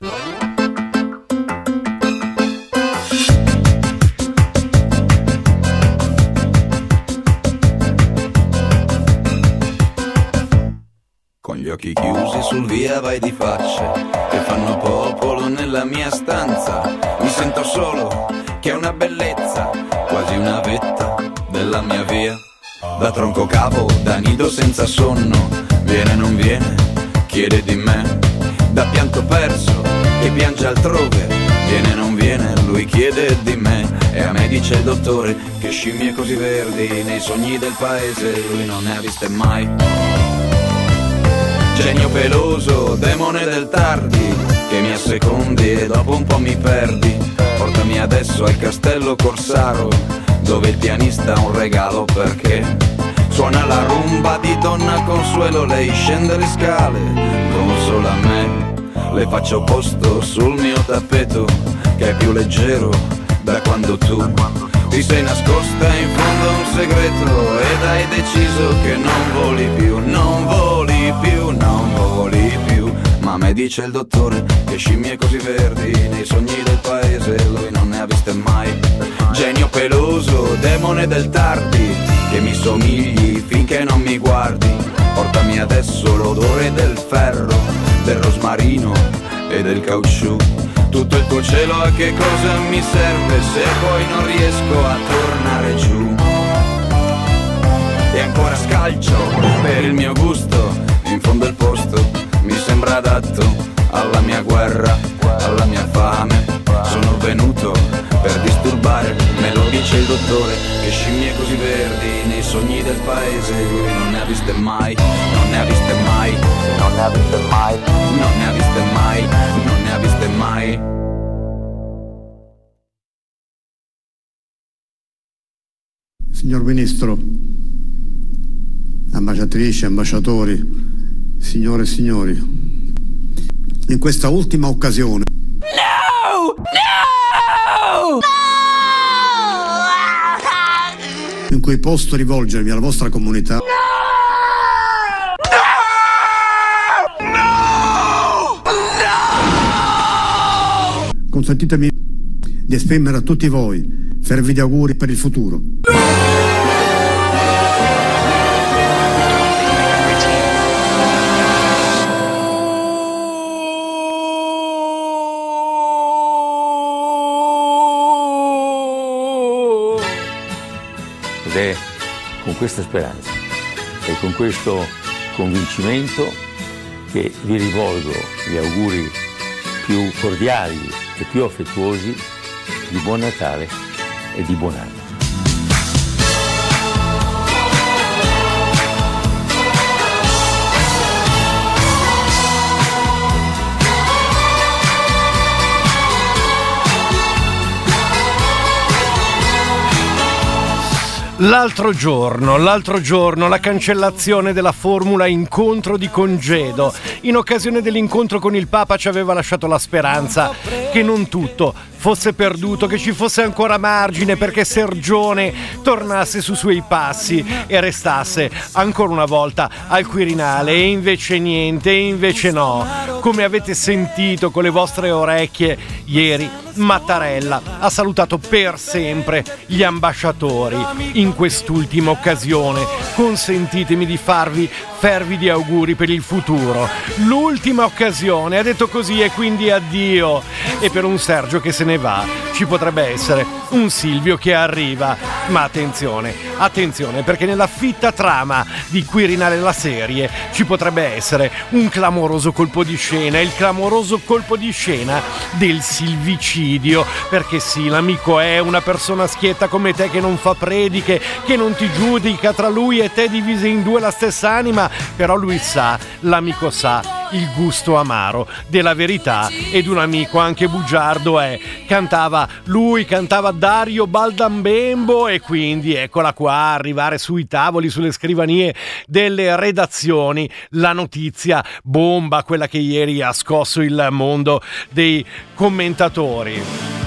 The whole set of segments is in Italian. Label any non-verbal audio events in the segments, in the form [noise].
Con gli occhi chiusi sul via vai di facce che fanno popolo nella mia stanza. Mi sento solo, che è una bellezza, quasi una vetta della mia via. Da tronco capo, da nido senza sonno, viene non viene, chiede di me. Da pianto perso, che piange altrove, viene non viene, lui chiede di me. E a me dice il dottore che scimmie così verdi nei sogni del paese lui non ne ha viste mai. Genio peloso, demone del tardi, che mi assecondi e dopo un po' mi perdi. Portami adesso al castello Corsaro, dove il pianista ha un regalo perché suona la rumba di Donna Consuelo, lei scende le scale, consola me. Le faccio posto sul mio tappeto, che è più leggero da quando tu ti sei nascosta in fondo un segreto ed hai deciso che non voli più, non voli più, non voli più. Ma me dice il dottore che scimmie così verdi nei sogni del paese lui non ne ha viste mai. Genio peloso, demone del tardi, che mi somigli finché non mi guardi. Portami adesso l'odore del ferro, del rosmarino e del caucciù. Tutto il tuo cielo a che cosa mi serve se poi non riesco a tornare giù? E ancora scalcio per il mio gusto, in fondo il posto mi sembra adatto alla mia guerra, alla mia fame. Sono venuto per disturbare, me lo dice il dottore, che scimmie così verdi nei sogni del paese lui non ne ha viste mai, non ne ha viste mai, non ne ha viste mai, non ne ha viste mai, non ne ha viste mai. Signor Ministro, ambasciatrici, ambasciatori, signore e signori, in questa ultima occasione No! No! In cui posso rivolgermi alla vostra comunità, consentitemi di esprimere a tutti voi fervidi auguri per il futuro. Questa speranza e con questo convincimento che vi rivolgo gli auguri più cordiali e più affettuosi di buon Natale e di buon anno. L'altro giorno, l'altro giorno, la cancellazione della formula incontro di congedo. In occasione dell'incontro con il Papa ci aveva lasciato la speranza che non tutto fosse perduto, che ci fosse ancora margine perché Sergione tornasse sui suoi passi e restasse ancora una volta al Quirinale. E invece niente, e invece no. Come avete sentito con le vostre orecchie ieri, Mattarella ha salutato per sempre gli ambasciatori in quest'ultima occasione. Consentitemi di farvi fervidi auguri per il futuro. L'ultima occasione, ha detto così e quindi addio. E per un Sergio che se ne va ci potrebbe essere un Silvio che arriva. Ma attenzione, attenzione perché nella fitta trama di Quirinale la serie ci potrebbe essere un clamoroso colpo di scena, il clamoroso colpo di scena del silvicidio. Perché sì, l'amico è una persona schietta come te che non fa prediche, che non ti giudica tra lui e te divise in due la stessa anima, però lui sa, l'amico sa il gusto amaro della verità ed un amico anche bugiardo è. Cantava lui, cantava Dario Baldambembo e quindi eccola qua arrivare sui tavoli, sulle scrivanie delle redazioni la notizia bomba, quella che ieri ha scosso il mondo dei commentatori.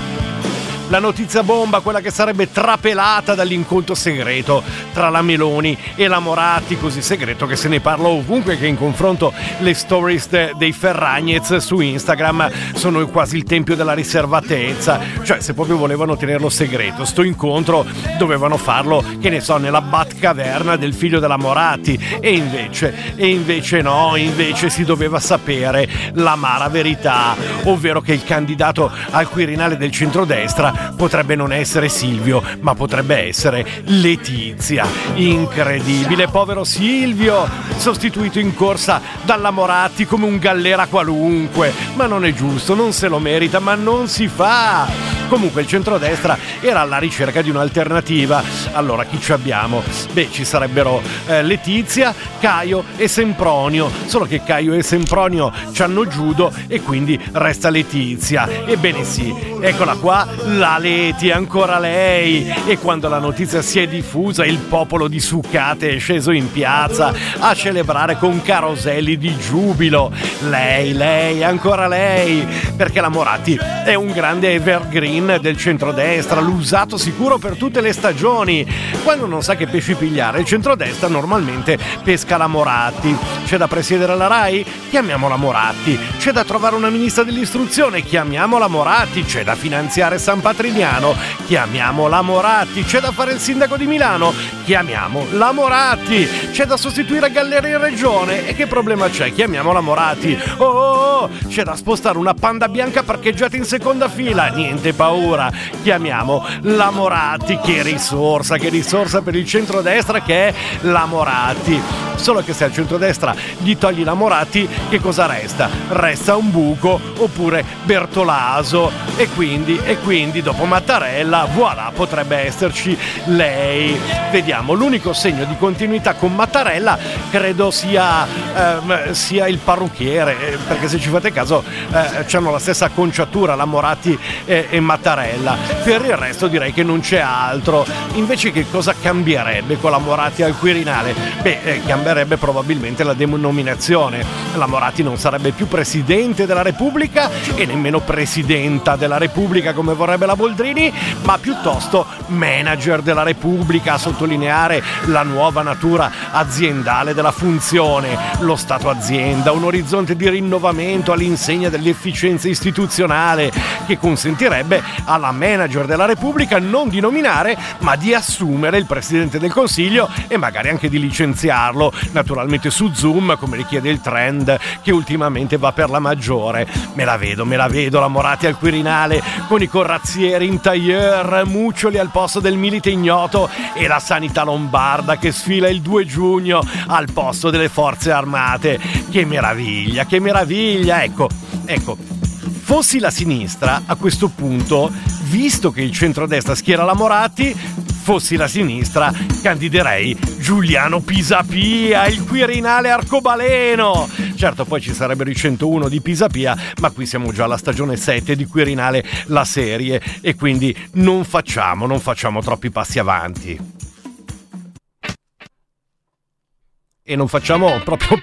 La notizia bomba, quella che sarebbe trapelata dall'incontro segreto tra la Meloni e la Moratti, così segreto che se ne parla ovunque, che in confronto le stories de- dei Ferragnez su Instagram sono quasi il tempio della riservatezza. Cioè, se proprio volevano tenerlo segreto, sto incontro dovevano farlo, che ne so, nella Batcaverna del figlio della Moratti. E invece, e invece no, invece si doveva sapere l'amara verità, ovvero che il candidato al Quirinale del centrodestra potrebbe non essere Silvio, ma potrebbe essere Letizia. Incredibile, povero Silvio, sostituito in corsa dalla Moratti come un gallera qualunque. Ma non è giusto, non se lo merita, ma non si fa. Comunque il centrodestra era alla ricerca di un'alternativa. Allora chi ci abbiamo? Beh, ci sarebbero eh, Letizia, Caio e Sempronio. Solo che Caio e Sempronio hanno giudo e quindi resta Letizia. Ebbene sì, eccola qua, la Leti, ancora lei. E quando la notizia si è diffusa, il popolo di Succate è sceso in piazza a celebrare con caroselli di giubilo. Lei, lei, ancora lei. Perché la Moratti è un grande evergreen del centrodestra, l'usato sicuro per tutte le stagioni. Quando non sa che pesci pigliare, il centrodestra normalmente pesca la Moratti. C'è da presiedere la RAI? Chiamiamola Moratti. C'è da trovare una ministra dell'istruzione? Chiamiamola Moratti. C'è da finanziare San Patrignano? Chiamiamola Moratti. C'è da fare il sindaco di Milano? Chiamiamo la Moratti. C'è da sostituire Galleri in regione? E che problema c'è? Chiamiamola Moratti. Oh, oh, oh, c'è da spostare una panda bianca parcheggiata in seconda fila? Niente paura. Chiamiamo la Moratti. Che risorsa, che risorsa per il centrodestra che è la Moratti. Solo che se al centrodestra gli togli la Moratti, che cosa resta? Resta un buco oppure Bertolaso. E quindi, e quindi dopo Mattarella, voilà, potrebbe esserci lei. Vediamo, l'unico segno di continuità con Mattarella credo sia, ehm, sia il parrucchiere, eh, perché se ci fate caso eh, hanno la stessa acconciatura, la Moratti e, e Mattarella. Per il resto direi che non c'è altro. Invece che cosa cambierebbe con la Moratti al Quirinale? Beh, eh, cambierebbe probabilmente la denominazione. La Moratti non sarebbe più presidente della Repubblica e nemmeno presidenta della Repubblica come vorrebbe la Boldrini, ma piuttosto manager della Repubblica, a sottolineare la nuova natura aziendale della funzione, lo Stato azienda, un orizzonte di rinnovamento all'insegna dell'efficienza istituzionale che consentirebbe alla manager della Repubblica non di nominare, ma di assumere il Presidente del Consiglio e magari anche di licenziarlo, naturalmente su Zoom, come richiede il trend che ultimamente va per la maggiore. Me la vedo, me la vedo, la Moratti al Quirinale, con i corazzieri in tailleur, Muccioli al posto del milite ignoto e la sanità lombarda che sfila il 2 giugno al posto delle forze armate. Che meraviglia, che meraviglia! Ecco, ecco, fossi la sinistra a questo punto, visto che il centrodestra schiera la Moratti, fossi la sinistra, candiderei Giuliano Pisapia, il Quirinale arcobaleno. Certo, poi ci sarebbero i 101 di Pisapia, ma qui siamo già alla stagione 7 di Quirinale, la serie, e quindi non facciamo, non facciamo troppi passi avanti. E non facciamo [laughs] proprio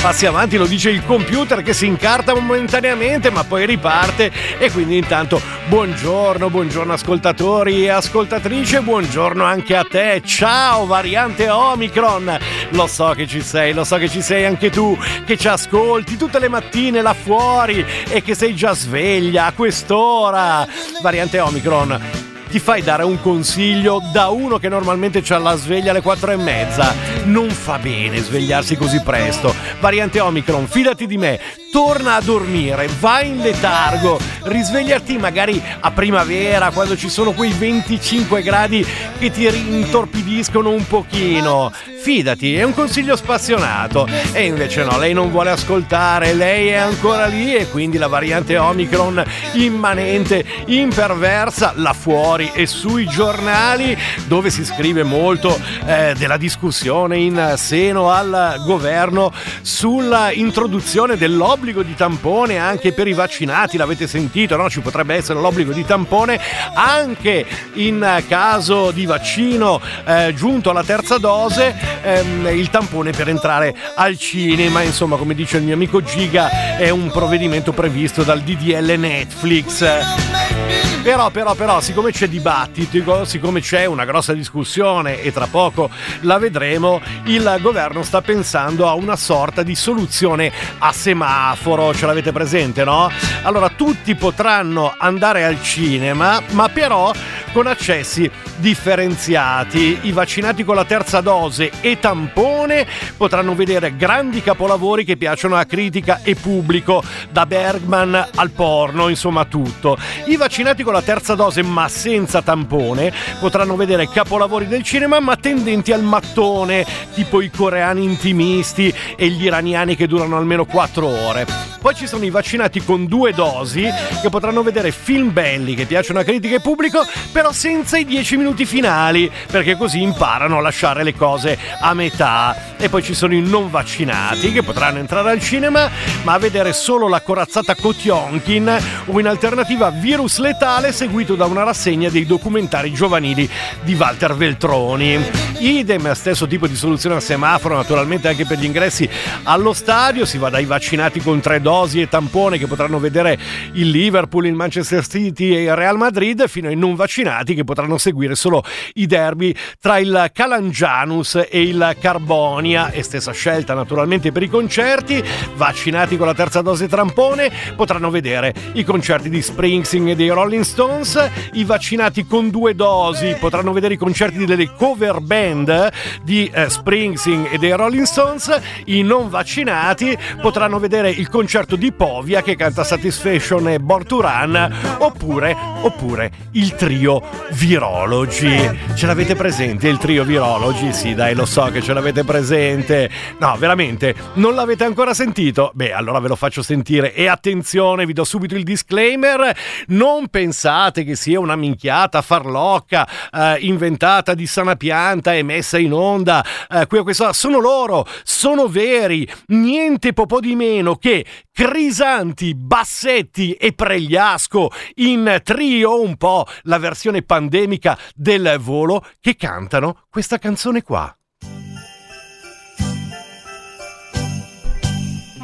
passi avanti, lo dice il computer che si incarta momentaneamente ma poi riparte. E quindi intanto buongiorno, buongiorno ascoltatori e ascoltatrici, buongiorno anche a te, ciao variante Omicron, lo so che ci sei, lo so che ci sei anche tu, che ci ascolti tutte le mattine là fuori e che sei già sveglia a quest'ora, variante Omicron ti fai dare un consiglio da uno che normalmente ha la sveglia alle 4 e mezza. Non fa bene svegliarsi così presto. Variante Omicron, fidati di me, torna a dormire, vai in letargo, risvegliati magari a primavera quando ci sono quei 25 gradi che ti intorpidiscono un pochino. Fidati, è un consiglio spassionato. E invece no, lei non vuole ascoltare, lei è ancora lì e quindi la variante Omicron immanente, imperversa, là fuori e sui giornali dove si scrive molto eh, della discussione in seno al governo sulla introduzione dell'obbligo di tampone anche per i vaccinati, l'avete sentito, no? Ci potrebbe essere l'obbligo di tampone anche in caso di vaccino eh, giunto alla terza dose ehm, il tampone per entrare al cinema. Insomma, come dice il mio amico Giga, è un provvedimento previsto dal DDL Netflix. Però, però, però, siccome c'è dibattito, siccome c'è una grossa discussione e tra poco la vedremo, il governo sta pensando a una sorta di soluzione a semaforo, ce l'avete presente, no? Allora tutti potranno andare al cinema, ma però con accessi differenziati. I vaccinati con la terza dose e tampone potranno vedere grandi capolavori che piacciono a critica e pubblico, da Bergman al porno, insomma tutto. I vaccinati con la terza dose ma senza tampone potranno vedere capolavori del cinema ma tendenti al mattone, tipo i coreani intimisti e gli iraniani che durano almeno 4 ore. Poi ci sono i vaccinati con due dosi che potranno vedere film belli che piacciono a critica e pubblico, però senza i 10 minuti finali, perché così imparano a lasciare le cose a metà. E poi ci sono i non vaccinati che potranno entrare al cinema, ma a vedere solo la corazzata Kotionkin o in alternativa Virus Letale seguito da una rassegna dei documentari giovanili di Walter Veltroni. Idem, stesso tipo di soluzione a semaforo, naturalmente anche per gli ingressi allo stadio, si va dai vaccinati con tre dosi e tampone che potranno vedere il Liverpool, il Manchester City e il Real Madrid, fino ai non vaccinati che potranno seguire solo i derby tra il Calangianus e il Carbonia. E stessa scelta naturalmente per i concerti, vaccinati con la terza dose trampone potranno vedere i concerti di Springsteen e dei Rolling Stones, i vaccinati con due dosi potranno vedere i concerti delle cover band di eh, Springsteen e dei Rolling Stones, i non vaccinati potranno vedere il concerto di Povia che canta Satisfaction e Born to Run oppure, oppure il trio Virology. Ce l'avete presente il trio Virology? Sì, dai, lo so che ce l'avete presente. No, veramente, non l'avete ancora sentito? Beh, allora ve lo faccio sentire e attenzione, vi do subito il disclaimer, non pensate che sia una minchiata farlocca eh, inventata di sana pianta e messa in onda eh, qui a questa sono loro, sono veri, niente po' di meno che Crisanti, Bassetti e Pregliasco in trio, un po' la versione pandemica del volo, che cantano questa canzone qua.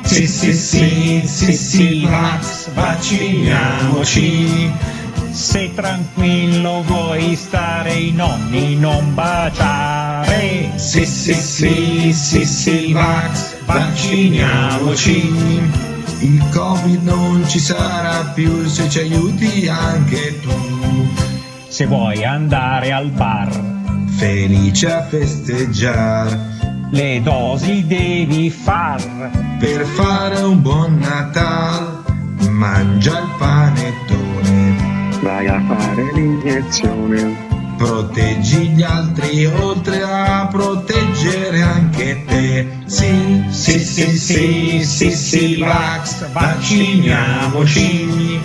Sì, sì, sì, sì, sì, Max, vacciniamoci. Se tranquillo vuoi stare i nonni non baciare. Sì, sì, sì, sì, sì, Max, vacciniamoci. Il Covid non ci sarà più se ci aiuti anche tu. Se vuoi andare al bar, Felice a festeggiare le dosi devi far. per fare un buon Natale. Mangia il panettone, vai a fare l'iniezione. proteggi gli altri oltre a proteggere anche te. Sì, Sì, sì, sì, sì, sì, Vax, vacciniamoci.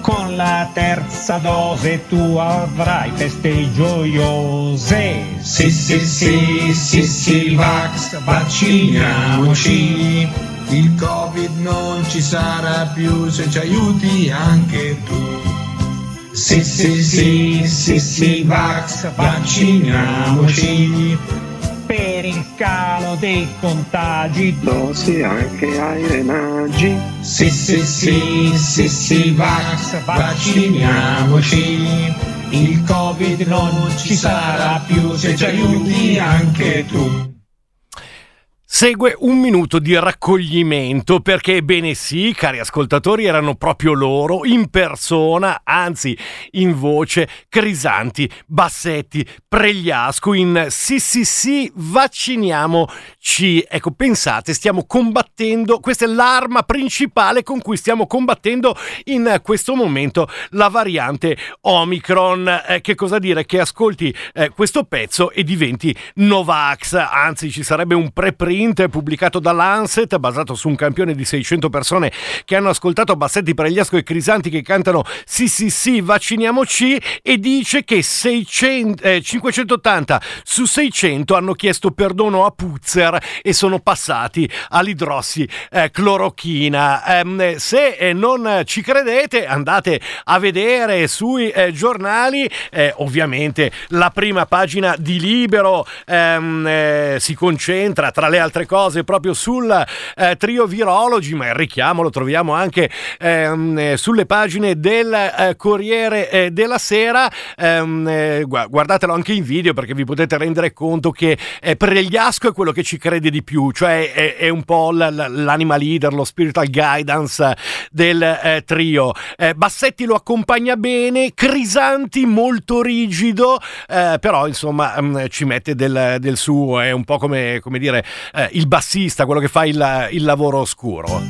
Con la terza dose tu avrai feste gioiose. Sì, sì, sì, sì, sì, Vax, vacciniamoci. Il Covid non ci sarà più se ci aiuti anche tu. Sì, sì, sì, sì, sì, Vax, vacciniamoci. Per il calo dei contagi Dosi anche ai renaggi. Sì, sì, sì, sì, sì, Vax, vacciniamoci. il Covid non ci sarà più se ci aiuti anche tu. Segue un minuto di raccoglimento perché, bene sì, cari ascoltatori, erano proprio loro, in persona, anzi in voce, Crisanti, Bassetti, Pregliasco, in sì sì sì, vacciniamoci. Ecco, pensate, stiamo combattendo, questa è l'arma principale con cui stiamo combattendo in questo momento la variante Omicron. Eh, che cosa dire? Che ascolti eh, questo pezzo e diventi Novax, anzi ci sarebbe un preprint pubblicato da Lancet basato su un campione di 600 persone che hanno ascoltato Bassetti, Pregliasco e Crisanti che cantano sì sì sì vacciniamoci e dice che 600, eh, 580 su 600 hanno chiesto perdono a Puzzer e sono passati all'idrossi eh. Ehm, se eh, non ci credete andate a vedere sui eh, giornali eh, ovviamente la prima pagina di Libero ehm, eh, si concentra tra le altre cose proprio sul trio virologi, ma il richiamo lo troviamo anche ehm, eh, sulle pagine del Corriere della Sera. Guardatelo anche in video perché vi potete rendere conto che eh, Pregliasco è quello che ci crede di più, cioè è, è un po' l'anima leader, lo spiritual guidance del eh, trio. Eh, Bassetti lo accompagna bene, Crisanti molto rigido, eh, però insomma mh, mm, ci mette del, del, suo, è un po' come, come dire eh, il bassista, quello che fa il, il lavoro oscuro.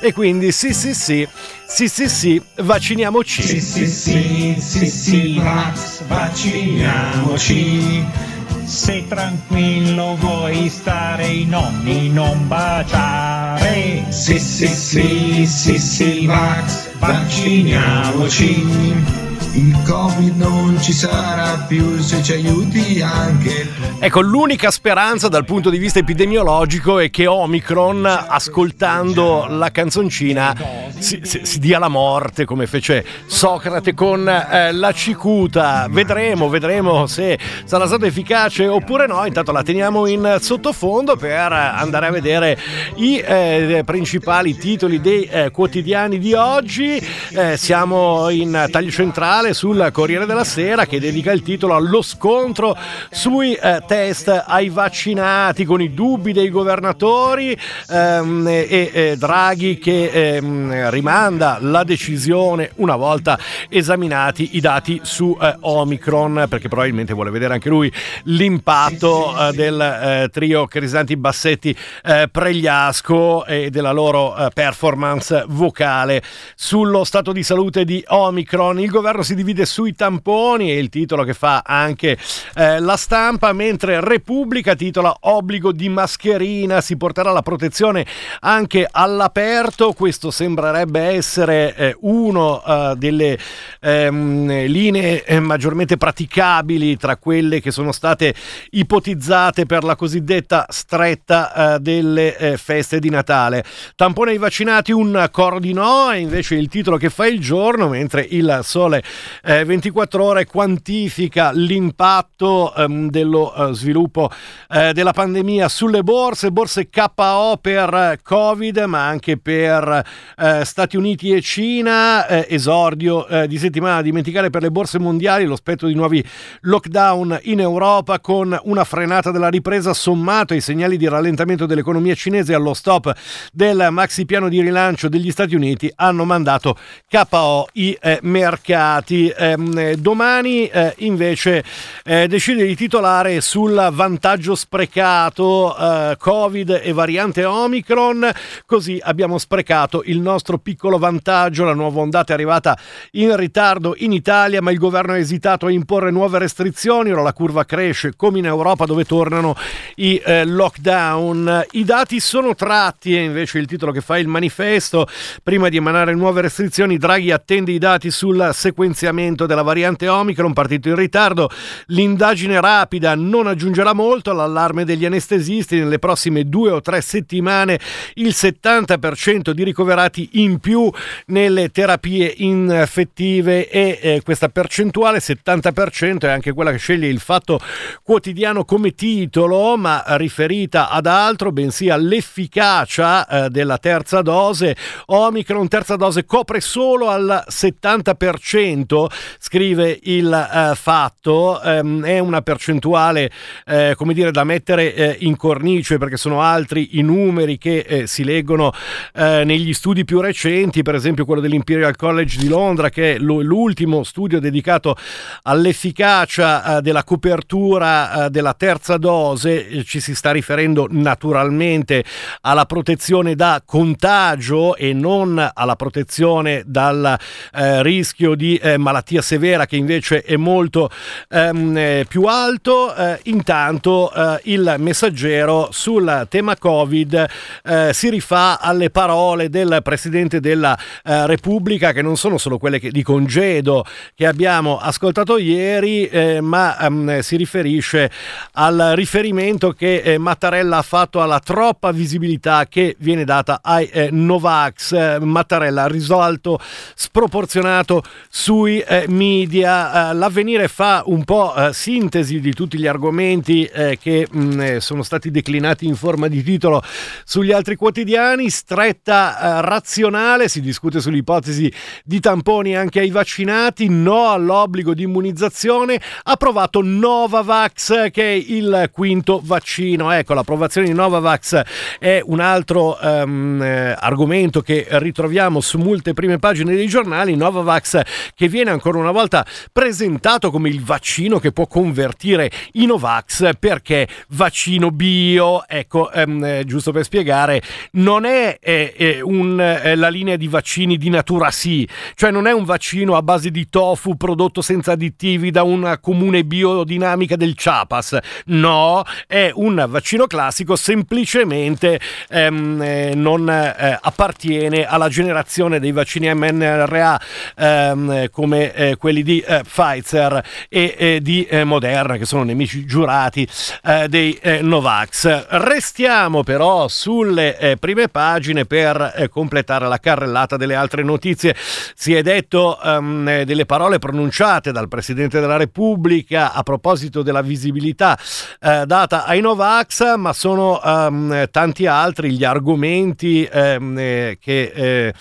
E quindi sì sì sì, sì sì sì, vacciniamoci. Sì sì sì, sì sì, vax, vacciniamoci. Se tranquillo vuoi stare i nonni non baciare. Sì sì sì, sì sì, vax, vacciniamoci il covid non ci sarà più se ci aiuti anche. Ecco, l'unica speranza dal punto di vista epidemiologico è che Omicron, ascoltando la canzoncina, si, si, si dia la morte come fece Socrate con eh, la cicuta. Vedremo, vedremo se sarà stato efficace oppure no. Intanto la teniamo in sottofondo per andare a vedere i eh, principali titoli dei eh, quotidiani di oggi. Eh, siamo in taglio centrale speciale sul Corriere della Sera che dedica il titolo allo scontro sui eh, test ai vaccinati con i dubbi dei governatori ehm, e, e, Draghi che ehm, rimanda la decisione una volta esaminati i dati su eh, Omicron perché probabilmente vuole vedere anche lui l'impatto eh, del eh, trio Crisanti Bassetti eh, Pregliasco e della loro eh, performance vocale sullo stato di salute di Omicron. Il governo si divide sui tamponi, è il titolo che fa anche eh, la stampa, mentre Repubblica titola obbligo di mascherina, si porterà la protezione anche all'aperto, questo sembrerebbe essere eh, uno eh, delle ehm, linee eh, maggiormente praticabili tra quelle che sono state ipotizzate per la cosiddetta stretta eh, delle eh, feste di Natale. Tampone ai vaccinati, un coro di no, è invece il titolo che fa il giorno, mentre il sole eh, 24 ore quantifica l'impatto ehm, dello eh, sviluppo eh, della pandemia sulle borse, borse KO per eh, Covid, ma anche per eh, Stati Uniti e Cina, eh, esordio di settimana, dimenticare per le borse mondiali lo spettro di nuovi lockdown in Europa con una frenata della ripresa sommato ai segnali di rallentamento dell'economia cinese allo stop del maxi piano di rilancio degli Stati Uniti hanno mandato KO i mercati avanti. Eh, domani eh, invece eh, decide di titolare sul vantaggio sprecato eh, Covid e variante Omicron, così abbiamo sprecato il nostro piccolo vantaggio, la nuova ondata è arrivata in ritardo in Italia, ma il governo ha esitato a imporre nuove restrizioni, ora la curva cresce come in Europa dove tornano i eh, lockdown. I dati sono tratti, è invece il titolo che fa il manifesto, prima di emanare nuove restrizioni Draghi attende i dati sul sequenziamento potenziamento della variante Omicron partito in ritardo. L'indagine rapida non aggiungerà molto all'allarme degli anestesisti. Nelle prossime due o tre settimane il 70% di ricoverati in più nelle terapie infettive e eh, questa percentuale 70% è anche quella che sceglie il fatto quotidiano come titolo, ma riferita ad altro, bensì all'efficacia eh, della terza dose. Omicron terza dose copre solo al 70% punto, scrive il uh, fatto, um, è una percentuale uh, come dire da mettere uh, in cornice perché sono altri i numeri che si leggono negli studi più recenti, per esempio quello dell'Imperial College di Londra che è l'ultimo studio dedicato all'efficacia della copertura della terza dose, ci si sta riferendo naturalmente alla protezione da contagio e non alla protezione dal rischio di malattia severa che invece è molto ehm, eh, più alto. Eh, intanto eh, il messaggero sul tema Covid eh, si rifà alle parole del Presidente della eh, Repubblica che non sono solo quelle che, di congedo che abbiamo ascoltato ieri, eh, ma ehm, si riferisce al riferimento che Mattarella ha fatto alla troppa visibilità che viene data ai Novax. Mattarella ha risolto sproporzionato sui sui eh, media. Eh, l'avvenire fa un po' eh, sintesi di tutti gli argomenti eh, che mh, mm, eh, sono stati declinati in forma di titolo sugli altri quotidiani. Stretta eh, razionale, si discute sull'ipotesi di tamponi anche ai vaccinati, no all'obbligo di immunizzazione, approvato Novavax che è il quinto vaccino. Ecco, l'approvazione di Novavax è un altro um, argomento che ritroviamo su molte prime pagine dei giornali. Novavax che viene ancora una volta presentato come il vaccino che può convertire i Novax perché vaccino bio, ecco, ehm, giusto per spiegare, non è eh, un, eh, la linea di vaccini di natura sì, cioè non è un vaccino a base di tofu prodotto senza additivi da una comune biodinamica del Chiapas, no, è un vaccino classico semplicemente ehm, eh, non eh, appartiene alla generazione dei vaccini mRNA ehm, come eh, quelli di eh, Pfizer e eh, di eh, Moderna, che sono nemici giurati eh, dei eh, Novax. Restiamo però sulle prime pagine per completare la carrellata delle altre notizie. Si è detto um, delle parole pronunciate dal Presidente della Repubblica a proposito della visibilità data ai Novax, ma sono um, tanti altri gli argomenti um, che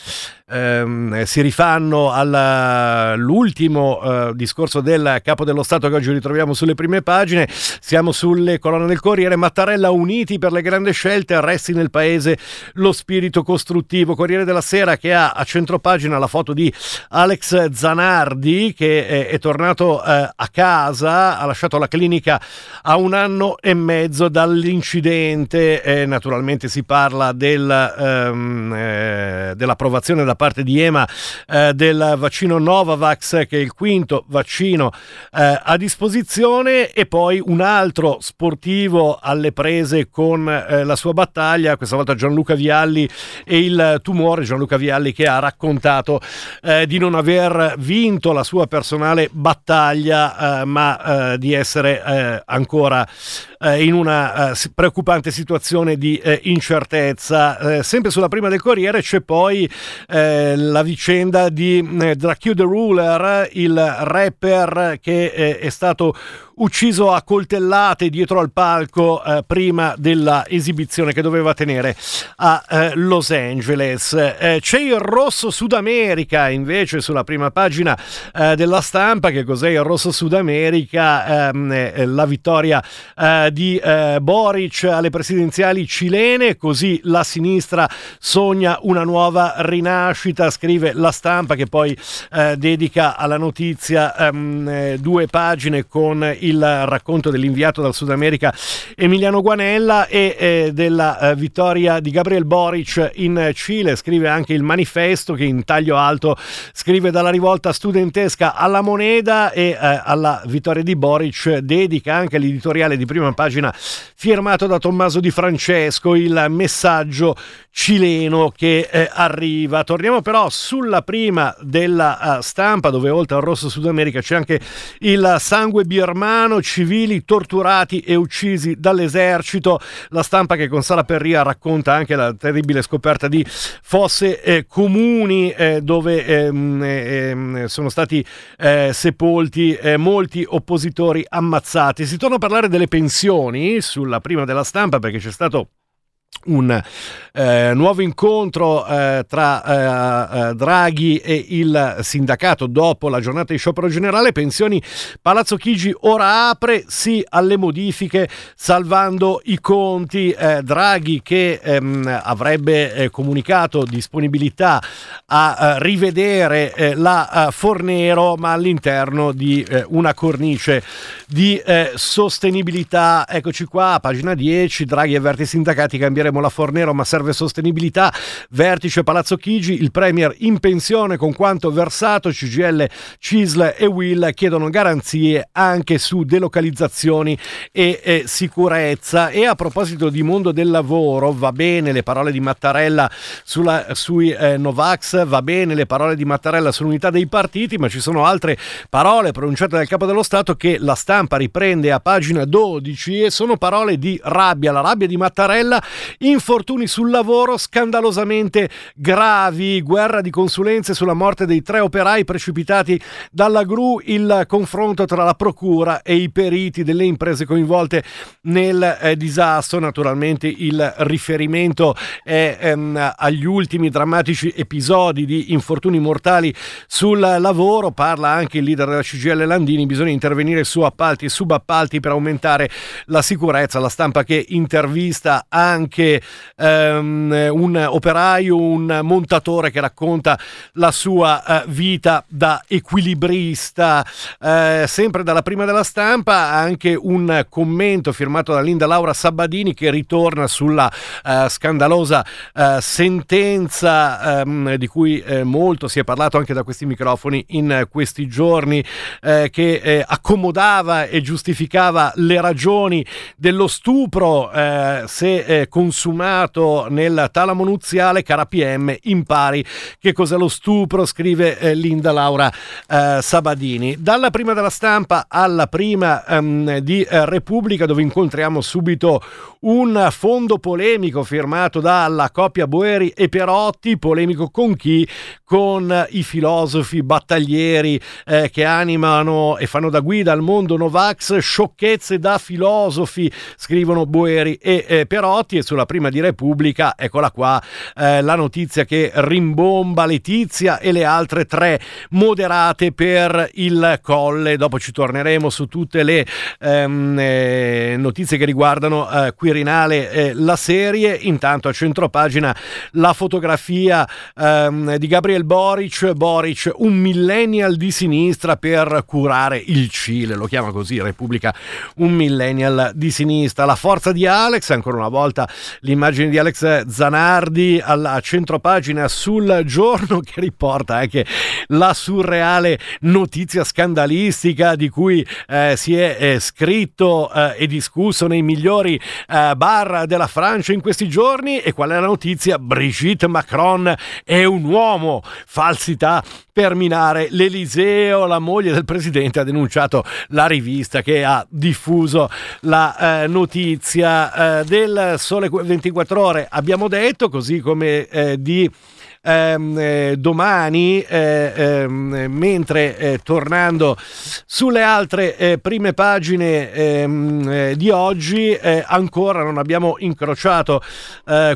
ehm, si rifanno all'ultimo eh, discorso del capo dello Stato che oggi ritroviamo sulle prime pagine. Siamo sulle colonne del Corriere. Mattarella uniti per le grandi scelte, arresti nel paese lo spirito costruttivo. Corriere della Sera che ha a centropagina la foto di Alex Zanardi che è, è tornato eh, a casa, ha lasciato la clinica a un anno e mezzo dall'incidente. Eh, naturalmente si parla del, ehm, eh, dell'approvazione da parte di EMA eh, del vaccino Novavax, che è il quinto vaccino eh, a disposizione, e poi un altro sportivo alle prese con eh, la sua battaglia, questa volta Gianluca Vialli e il tumore. Gianluca Vialli che ha raccontato eh, di non aver vinto la sua personale battaglia, eh, ma eh, di essere ancora in una preoccupante situazione di incertezza. Sempre sulla prima del Corriere c'è poi eh, la vicenda di eh, Dracue the Ruler, il rapper che è stato ucciso a coltellate dietro al palco eh, prima della esibizione che doveva tenere a eh, Los Angeles. Eh, c'è il rosso Sud America invece sulla prima pagina eh, della stampa. Che cos'è il rosso Sud America? Ehm, eh, la vittoria eh, di Boric alle presidenziali cilene, così la sinistra sogna una nuova rinascita, scrive la stampa che poi dedica alla notizia ehm, due pagine con il racconto dell'inviato dal Sud America Emiliano Guanella e eh, della eh, vittoria di Gabriel Boric in Cile. Scrive anche il manifesto che in taglio alto scrive dalla rivolta studentesca alla moneta e eh, alla vittoria di Boric dedica anche l'editoriale di prima pagina firmato da Tommaso Di Francesco, il messaggio cileno che eh, arriva. Torniamo però sulla prima della uh, stampa dove oltre al rosso Sud America c'è anche il sangue birmano, civili torturati e uccisi dall'esercito. La stampa che con Sala Perria racconta anche la terribile scoperta di fosse eh, comuni eh, dove ehm, ehm, sono stati eh, sepolti eh, molti oppositori ammazzati. Si torna a parlare delle pensioni sulla prima della stampa perché c'è stato un eh, nuovo incontro eh, tra eh, eh, Draghi e il sindacato dopo la giornata di sciopero generale. Pensioni Palazzo Chigi ora apre sì alle modifiche salvando i conti. Eh, Draghi che ehm, avrebbe eh, comunicato disponibilità a rivedere la Fornero ma all'interno di una cornice di sostenibilità. Eccoci qua, pagina 10, Draghi avverte i sindacati, cambieremo la Fornero ma serve sostenibilità. Vertice Palazzo Chigi, il Premier in pensione con quanto versato, CGL, CISL e Will chiedono garanzie anche su delocalizzazioni e eh, sicurezza. E a proposito di mondo del lavoro, va bene le parole di Mattarella sulla, sui eh, Novax, va bene le parole di Mattarella sull'unità dei partiti, ma ci sono altre parole pronunciate dal Capo dello Stato che la stampa riprende a pagina 12 e sono parole di rabbia, la rabbia di Mattarella infortuni sul lavoro scandalosamente gravi, guerra di consulenze sulla morte dei tre operai precipitati dalla gru, il confronto tra la procura e i periti delle imprese coinvolte nel eh, disastro, naturalmente il riferimento è ehm, agli ultimi drammatici episodi di infortuni mortali sul lavoro, parla anche il leader della CGL Landini, bisogna intervenire su appalti e subappalti per aumentare la sicurezza, la stampa che intervista anche ehm, un operaio, un montatore che racconta la sua eh, vita da equilibrista, eh, sempre dalla prima della stampa anche un commento firmato da Linda Laura Sabadini che ritorna sulla eh, scandalosa sentenza ehm, di cui molto si è parlato anche da questi microfoni in questi giorni che accomodava e giustificava le ragioni dello stupro eh, se consumato nel talamo nuziale cara PM impari che cos'è lo stupro scrive Linda Laura Sabadini dalla prima della stampa alla prima ehm, di Repubblica dove incontriamo subito un fondo polemico firmato dalla coppia Boeri e Perotti, polemico con chi? Con i filosofi battaglieri eh, che animano e fanno da guida al mondo Novax, sciocchezze da filosofi, scrivono Boeri e eh, Perotti e sulla prima di Repubblica, eccola qua, eh, la notizia che rimbomba Letizia e le altre tre moderate per il colle, dopo ci torneremo su tutte le ehm, eh, notizie che riguardano eh, Quirinale la serie, intanto a centropagina la fotografia ehm, di Gabriel Boric, Boric un millennial di sinistra per curare il Cile, lo chiama così Repubblica, un millennial di sinistra, la forza di Alex, ancora una volta l'immagine di Alex Zanardi alla centropagina sul giorno che riporta anche la surreale notizia scandalistica di cui eh, si è eh, scritto eh, e discusso nei migliori eh, bar della Francia in questi giorni. E qual è la notizia? Brigitte Macron è un uomo, falsità per minare l'Eliseo, la moglie del presidente ha denunciato la rivista che ha diffuso la eh, notizia eh, del Sole 24 ore, abbiamo detto, così come eh, di ehm, eh, domani, eh, ehm, mentre eh, tornando sulle altre eh, prime pagine ehm, eh, di oggi, ancora non abbiamo incrociato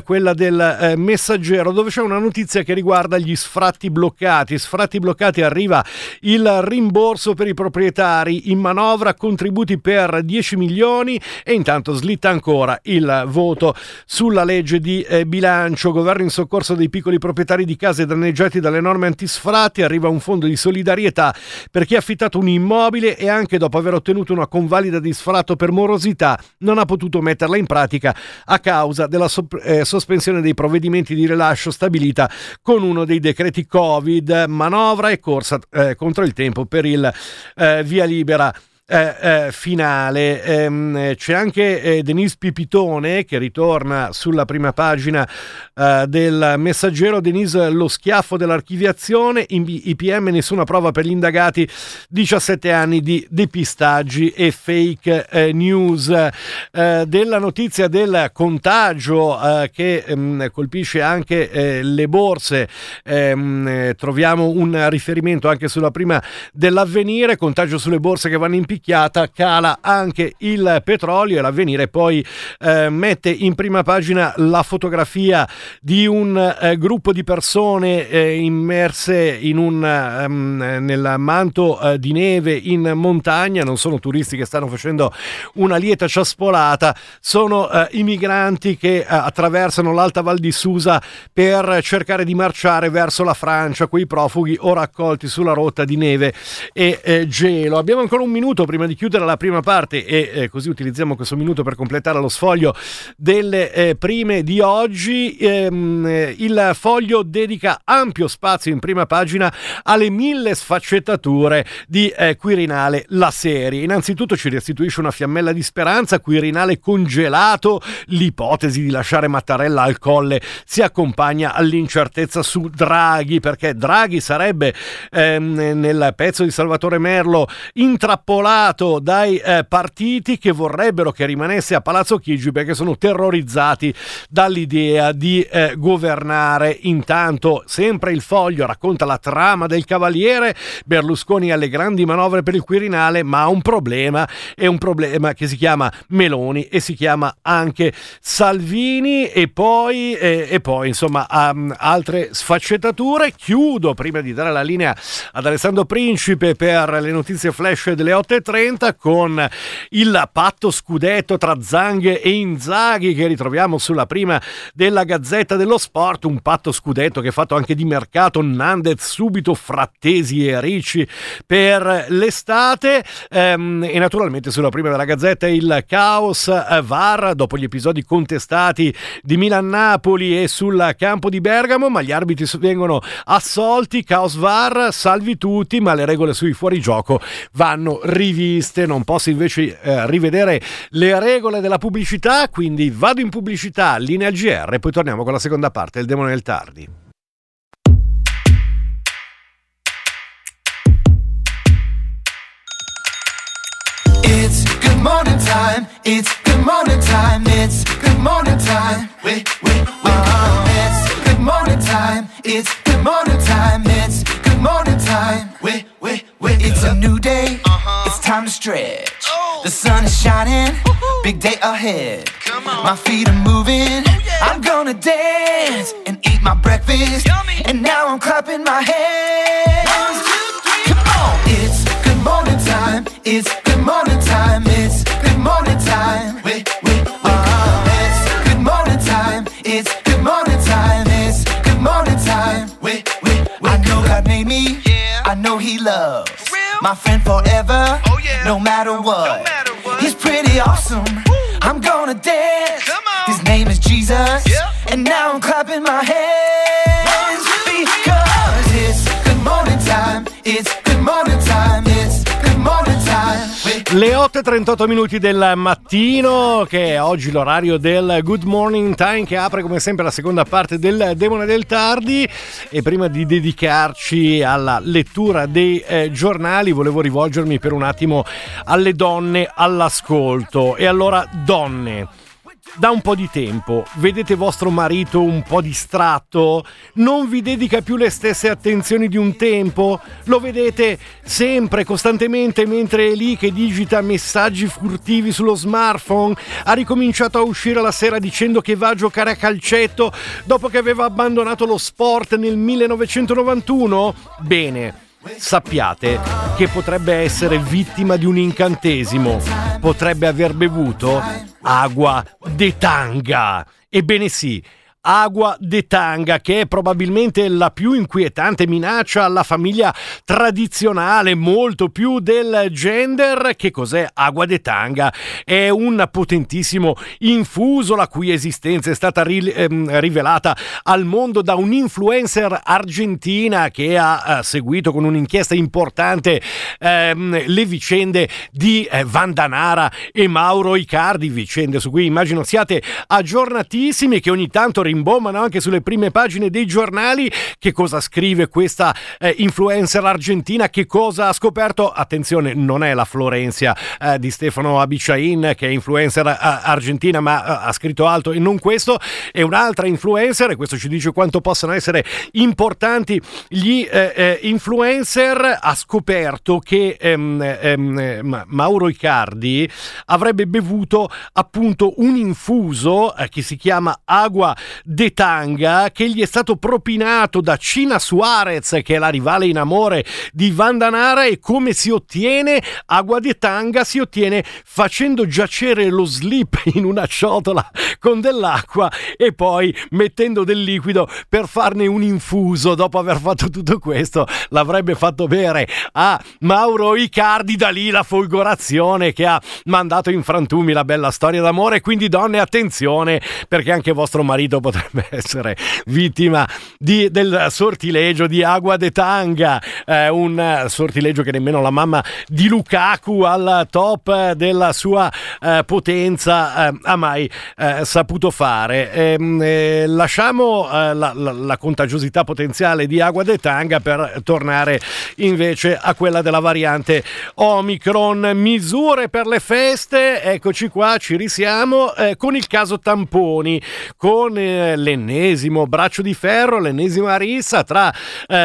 quella del messaggero, dove c'è una notizia che riguarda gli sfratti bloccati. Sfratti bloccati arriva il rimborso per i proprietari in manovra, contributi per 10 milioni e intanto slitta ancora il voto sulla legge di bilancio. Governo in soccorso dei piccoli proprietari proprietari di case danneggiati dalle norme antisfratti arriva un fondo di solidarietà per chi ha affittato un immobile e anche dopo aver ottenuto una convalida di sfratto per morosità non ha potuto metterla in pratica a causa della so- eh, sospensione dei provvedimenti di rilascio stabilita con uno dei decreti Covid, manovra e corsa eh, contro il tempo per il eh, via libera eh, eh, finale. Ehm, c'è anche eh, Denise Pipitone che ritorna sulla prima pagina eh, del messaggero. Denise, lo schiaffo dell'archiviazione, in IPM nessuna prova per gli indagati, 17 anni di depistaggi e fake eh, news. Della notizia del contagio che ehm, colpisce anche le borse, ehm, troviamo un riferimento anche sulla prima dell'avvenire, contagio sulle borse che vanno in picchiata cala anche il petrolio e l'avvenire poi eh, mette in prima pagina la fotografia di un eh, gruppo di persone eh, immerse in un, um, nel manto eh, di neve in montagna, non sono turisti che stanno facendo una lieta ciaspolata, sono eh, i migranti che eh, attraversano l'Alta Val di Susa per cercare di marciare verso la Francia, quei profughi ora accolti sulla rotta di neve e gelo. Abbiamo ancora un minuto prima di chiudere la prima parte e eh, così utilizziamo questo minuto per completare lo sfoglio delle eh, prime di oggi. Ehm, eh, il foglio dedica ampio spazio in prima pagina alle mille sfaccettature di eh, Quirinale, la serie. Innanzitutto ci restituisce una fiammella di speranza, Quirinale congelato, l'ipotesi di lasciare Mattarella al colle si accompagna all'incertezza su Draghi, perché Draghi sarebbe ehm, nel pezzo di Salvatore Merlo intrappolato isolato dai eh, partiti che vorrebbero che rimanesse a Palazzo Chigi perché sono terrorizzati dall'idea di eh, governare. Intanto, sempre il foglio racconta la trama del cavaliere. Berlusconi alle grandi manovre per il Quirinale, ma ha un problema, è un problema che si chiama Meloni e si chiama anche Salvini e poi, eh, e poi insomma um, altre sfaccettature. Chiudo prima di dare la linea ad Alessandro Principe per le notizie flash delle 8.30 con il patto scudetto tra Zang e Inzaghi che ritroviamo sulla prima della Gazzetta dello Sport, un patto scudetto che è fatto anche di mercato, Nandez subito frattesi e ricci per l'estate. Ehm, e naturalmente sulla prima della Gazzetta il caos eh, VAR dopo gli episodi contestati di Milan-Napoli e sul campo di Bergamo, ma gli arbitri vengono assolti, caos VAR, salvi tutti, ma le regole sui fuorigioco vanno riviste, non posso invece eh, rivedere le regole della pubblicità, quindi vado in pubblicità, linea GR poi torniamo con la seconda parte del Demone del Tardi. It's good morning time. It's good morning time. It's good morning time. Wait, wait, up. It's good morning time. It's good morning time. It's morning time. Wait, wait, wait. It's a new day. Uh-huh. It's time to stretch. Oh. The sun is shining. Big day ahead. My feet are moving. Oh, I'm gonna dance and eat my breakfast. And now I'm clapping my hands. One, two, three, Come on, it's good morning time. It's good morning time. It's good morning time. Wait, God made me. I know He loves my friend forever. No matter what. He's pretty awesome. I'm gonna dance. His name is Jesus. And now I'm clapping my hands because it's good morning time. It's Le 8.38 minuti del mattino, che è oggi l'orario del Good Morning Time, che apre come sempre la seconda parte del Demone del Tardi. E prima di dedicarci alla lettura dei eh, giornali, volevo rivolgermi per un attimo alle donne all'ascolto. E allora, donne. Da un po' di tempo vedete vostro marito un po' distratto? Non vi dedica più le stesse attenzioni di un tempo? Lo vedete sempre, costantemente, mentre è lì che digita messaggi furtivi sullo smartphone? Ha ricominciato a uscire la sera dicendo che va a giocare a calcetto dopo che aveva abbandonato lo sport nel 1991? Bene. Sappiate che potrebbe essere vittima di un incantesimo. Potrebbe aver bevuto acqua de tanga. Ebbene sì, Agua de Tanga, che è probabilmente la più inquietante minaccia alla famiglia tradizionale, molto più del gender. Che cos'è Agua de Tanga? È un potentissimo infuso la cui esistenza è stata ri- ehm, rivelata al mondo da un'influencer argentina che ha eh, seguito con un'inchiesta importante ehm, le vicende di eh, Vandanara e Mauro Icardi, vicende su cui immagino siate aggiornatissimi che ogni tanto rimbombano anche sulle prime pagine dei giornali. Che cosa scrive questa eh, influencer argentina? Che cosa ha scoperto? Attenzione, non è la Florencia eh, di Stefano Abiciain che è influencer eh, argentina, ma eh, ha scritto altro e non questo. È un'altra influencer e questo ci dice quanto possono essere importanti gli eh, eh, influencer. Ha scoperto che ehm, ehm, Mauro Icardi avrebbe bevuto appunto un infuso che si chiama Agua de Tanga che gli è stato propinato da Cina Suarez che è la rivale in amore di Vandanara e come si ottiene? Agua de Tanga si ottiene facendo giacere lo slip [laughs] in una ciotola con dell'acqua e poi mettendo del liquido per farne un infuso. Dopo aver fatto tutto questo l'avrebbe fatto bere a Mauro Icardi da lì la folgorazione che ha mandato in frantumi la bella storia d'amore. Quindi donne attenzione perché anche vostro marito potrebbe potrebbe [laughs] essere vittima di, del sortilegio di Agua de Tanga, eh, un sortilegio che nemmeno la mamma di Lukaku al top della sua eh, potenza eh, ha mai eh, saputo fare. Ehm, eh, lasciamo la, la, la, contagiosità potenziale di Agua de Tanga per tornare invece a quella della variante Omicron. Misure per le feste, eccoci qua, ci risiamo con il caso tamponi, con l'ennesimo braccio di ferro, l'ennesima rissa tra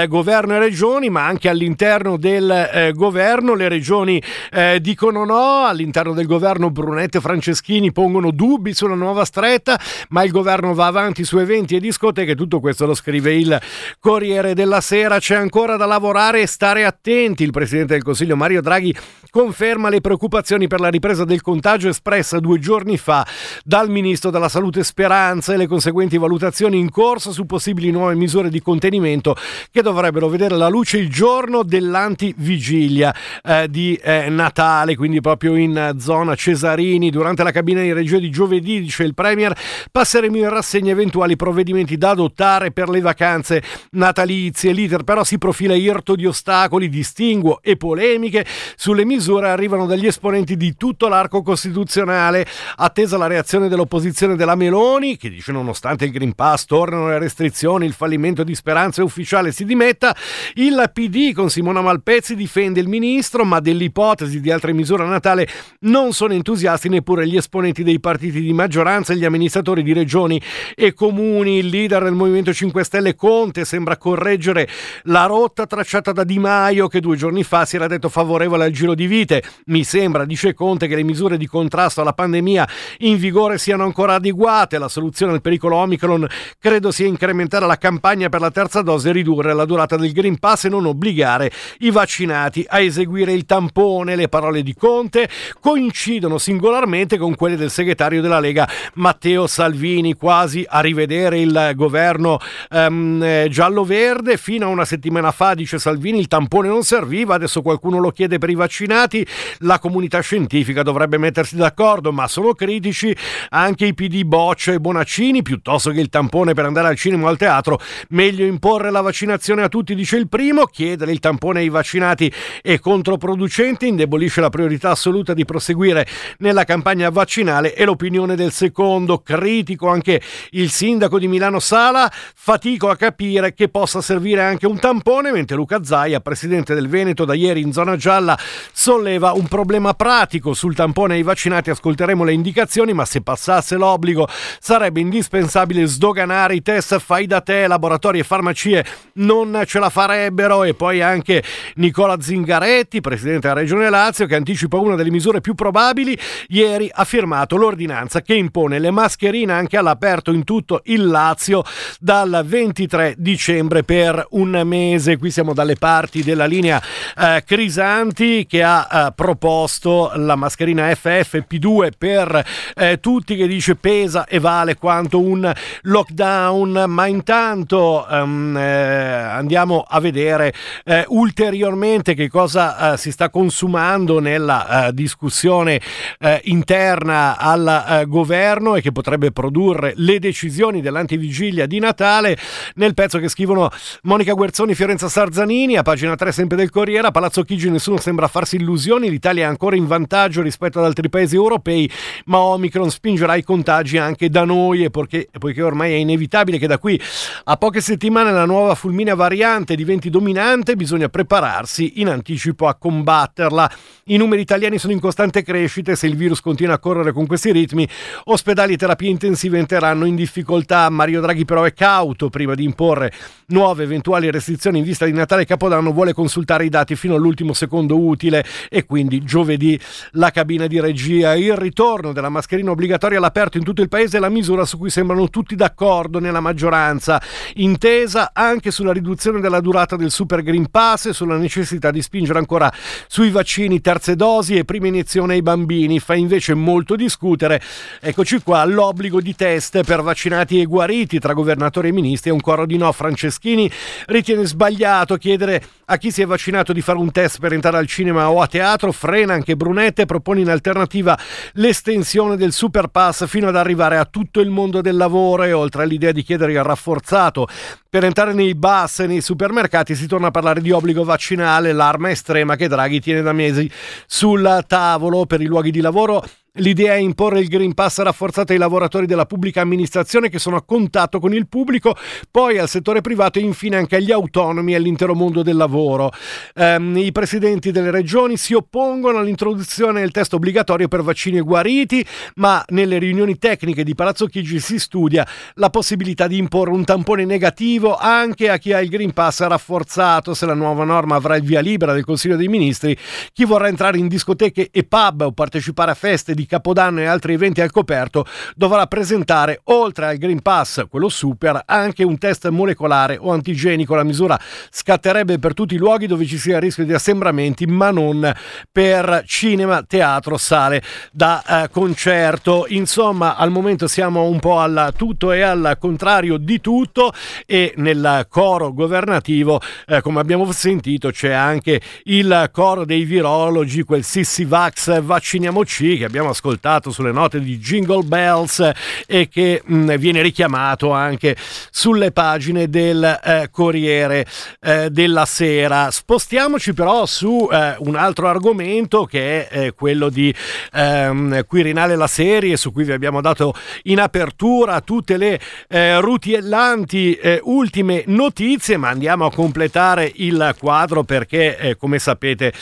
governo e regioni, ma anche all'interno del governo. Le regioni eh, dicono no, all'interno del governo Brunette e Franceschini pongono dubbi sulla nuova stretta, ma il governo va avanti su eventi e discoteche, tutto questo lo scrive il Corriere della Sera, c'è ancora da lavorare e stare attenti, il Presidente del Consiglio Mario Draghi conferma le preoccupazioni per la ripresa del contagio espressa due giorni fa dal Ministro della Salute Speranza e le conseguenti valutazioni in corso su possibili nuove misure di contenimento che dovrebbero vedere la luce il giorno dell'antivigilia eh, di eh, Natale, quindi proprio in zona Cesarini. Durante la cabina di regia di giovedì, dice il Premier, passeremo in rassegna eventuali provvedimenti da adottare per le vacanze natalizie. L'iter però si profila irto di ostacoli, distinguo e polemiche sulle misure arrivano dagli esponenti di tutto l'arco costituzionale. Attesa la reazione dell'opposizione della Meloni, che dice nonostante il Green Pass tornano le restrizioni, il fallimento di Speranza è ufficiale, si dimetta. Il PD con Simona Malpezzi difende il ministro, ma dell'ipotesi di altre misure a Natale non sono entusiasti neppure gli esponenti dei partiti di maggioranza e gli amministratori di regioni e comuni. Il leader del Movimento 5 Stelle Conte sembra correggere la rotta tracciata da Di Maio che due giorni fa si era detto favorevole al giro di vite. Mi sembra, dice Conte, che le misure di contrasto alla pandemia in vigore siano ancora adeguate. La soluzione al pericolo Omicron credo sia incrementare la campagna per la terza dose e ridurre la durata del Green Pass e non obbligare i vaccinati a eseguire il tampone. Le parole di Conte coincidono singolarmente con quelle del segretario della Lega Matteo Salvini, quasi a rivedere il governo um, giallo-verde. Fino a una settimana fa, dice Salvini, il tampone non serviva, adesso qualcuno lo chiede per i vaccinati. La comunità scientifica dovrebbe mettersi d'accordo, ma sono critici anche i PD Boccia e Bonaccini, piuttosto che il tampone per andare al cinema o al teatro. Meglio imporre la vaccinazione a tutti, dice il primo, chiedere il tampone ai vaccinati è controproducente, indebolisce la priorità assoluta di proseguire nella campagna vaccinale e l'opinione del secondo, critico anche il sindaco di Milano Sala, fatico a capire che possa servire anche un tampone, mentre Luca Zaia, presidente del Veneto da ieri in zona gialla, solleva un problema pratico sul tampone ai vaccinati, ascolteremo le indicazioni, ma se passasse l'obbligo sarebbe indispensabile sdoganare i test fai da te, laboratori e farmacie non ce la farebbero e poi anche Nicola Zingaretti, presidente della Regione Lazio, che anticipa una delle misure più probabili, ieri ha firmato l'ordinanza che impone le mascherine anche all'aperto in tutto il Lazio dal 23 dicembre per un mese. Qui siamo dalle parti della linea eh, Crisanti che ha eh, proposto la mascherina FFP2 per eh, tutti che dice pesa e vale quanto un lockdown, ma intanto um, andiamo a vedere eh, ulteriormente che cosa uh, si sta consumando nella uh, discussione uh, interna al governo e che potrebbe produrre le decisioni dell'antivigilia di Natale nel pezzo che scrivono Monica Guerzoni, Fiorenza Sarzanini a pagina 3 sempre del Corriere a Palazzo Chigi nessuno sembra farsi illusioni l'Italia è ancora in vantaggio rispetto ad altri paesi europei ma Omicron spingerà i contagi anche da noi e perché, poiché ormai è inevitabile che da qui a poche settimane la nuova fulminea variante diventi dominante bisogna prepararsi in anticipo a combatterla. I numeri italiani sono in costante crescita e se il virus continua a correre con questi ritmi, ospedali e terapie intensive entreranno in difficoltà. Mario Draghi però è cauto prima di imporre nuove eventuali restrizioni in vista di Natale e Capodanno, vuole consultare i dati fino all'ultimo secondo utile e quindi giovedì la cabina di regia. Il ritorno della mascherina obbligatoria all'aperto in tutto il paese è la misura su cui sembrano tutti d'accordo nella maggioranza, intesa anche sulla riduzione della durata del Super Green Pass e sulla necessità di spingere ancora sui vaccini terze dosi e prima iniezione ai bambini. Fa invece molto discutere, eccoci qua, l'obbligo di test per vaccinati e guariti tra governatori e ministri. È un coro di no. Franceschini ritiene sbagliato chiedere a chi si è vaccinato di fare un test per entrare al cinema o a teatro. Frena anche Brunette, propone in alternativa l'estensione del Super Pass fino ad arrivare a tutto il mondo del lavoro lavoro e oltre all'idea di chiedere il rafforzato. Per entrare nei bus e nei supermercati si torna a parlare di obbligo vaccinale, l'arma estrema che Draghi tiene da mesi sul tavolo per i luoghi di lavoro L'idea è imporre il Green Pass rafforzato ai lavoratori della pubblica amministrazione che sono a contatto con il pubblico, poi al settore privato e infine anche agli autonomi e all'intero mondo del lavoro. Um, I presidenti delle regioni si oppongono all'introduzione del test obbligatorio per vaccini e guariti, ma nelle riunioni tecniche di Palazzo Chigi si studia la possibilità di imporre un tampone negativo anche a chi ha il Green Pass rafforzato. Se la nuova norma avrà il via libera del Consiglio dei Ministri, chi vorrà entrare in discoteche e pub o partecipare a feste di Capodanno e altri eventi al coperto dovrà presentare, oltre al Green Pass, quello super, anche un test molecolare o antigenico. La misura scatterebbe per tutti i luoghi dove ci sia rischio di assembramenti, ma non per cinema, teatro, sale da eh, concerto. Insomma, al momento siamo un po' al tutto e al contrario di tutto e nel coro governativo, eh, come abbiamo sentito, c'è anche il coro dei virologi, quel Sissi Vax vacciniamoci che abbiamo ascoltato sulle note di Jingle Bells e che mh, mm, viene richiamato anche sulle pagine del eh, Corriere eh, della Sera. Spostiamoci però su eh, un altro argomento che è eh, quello di ehm, Quirinale la serie su cui vi abbiamo dato in apertura tutte le eh, rutiellanti eh, ultime notizie, ma andiamo a completare il quadro perché come sapete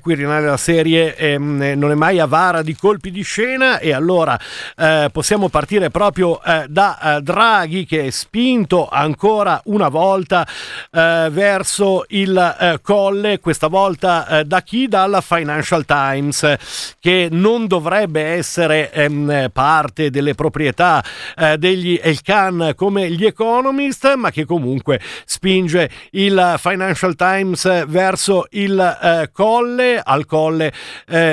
Quirinale la serie ehm, non è mai avara di colpi di scena e allora eh, possiamo partire proprio eh, da eh, Draghi che è spinto ancora una volta eh, verso il eh, colle, questa volta eh, da chi? Dalla Financial Times che non dovrebbe essere ehm, parte delle proprietà degli Elkan come gli Economist ma che comunque spinge il Financial Times verso il colle, al colle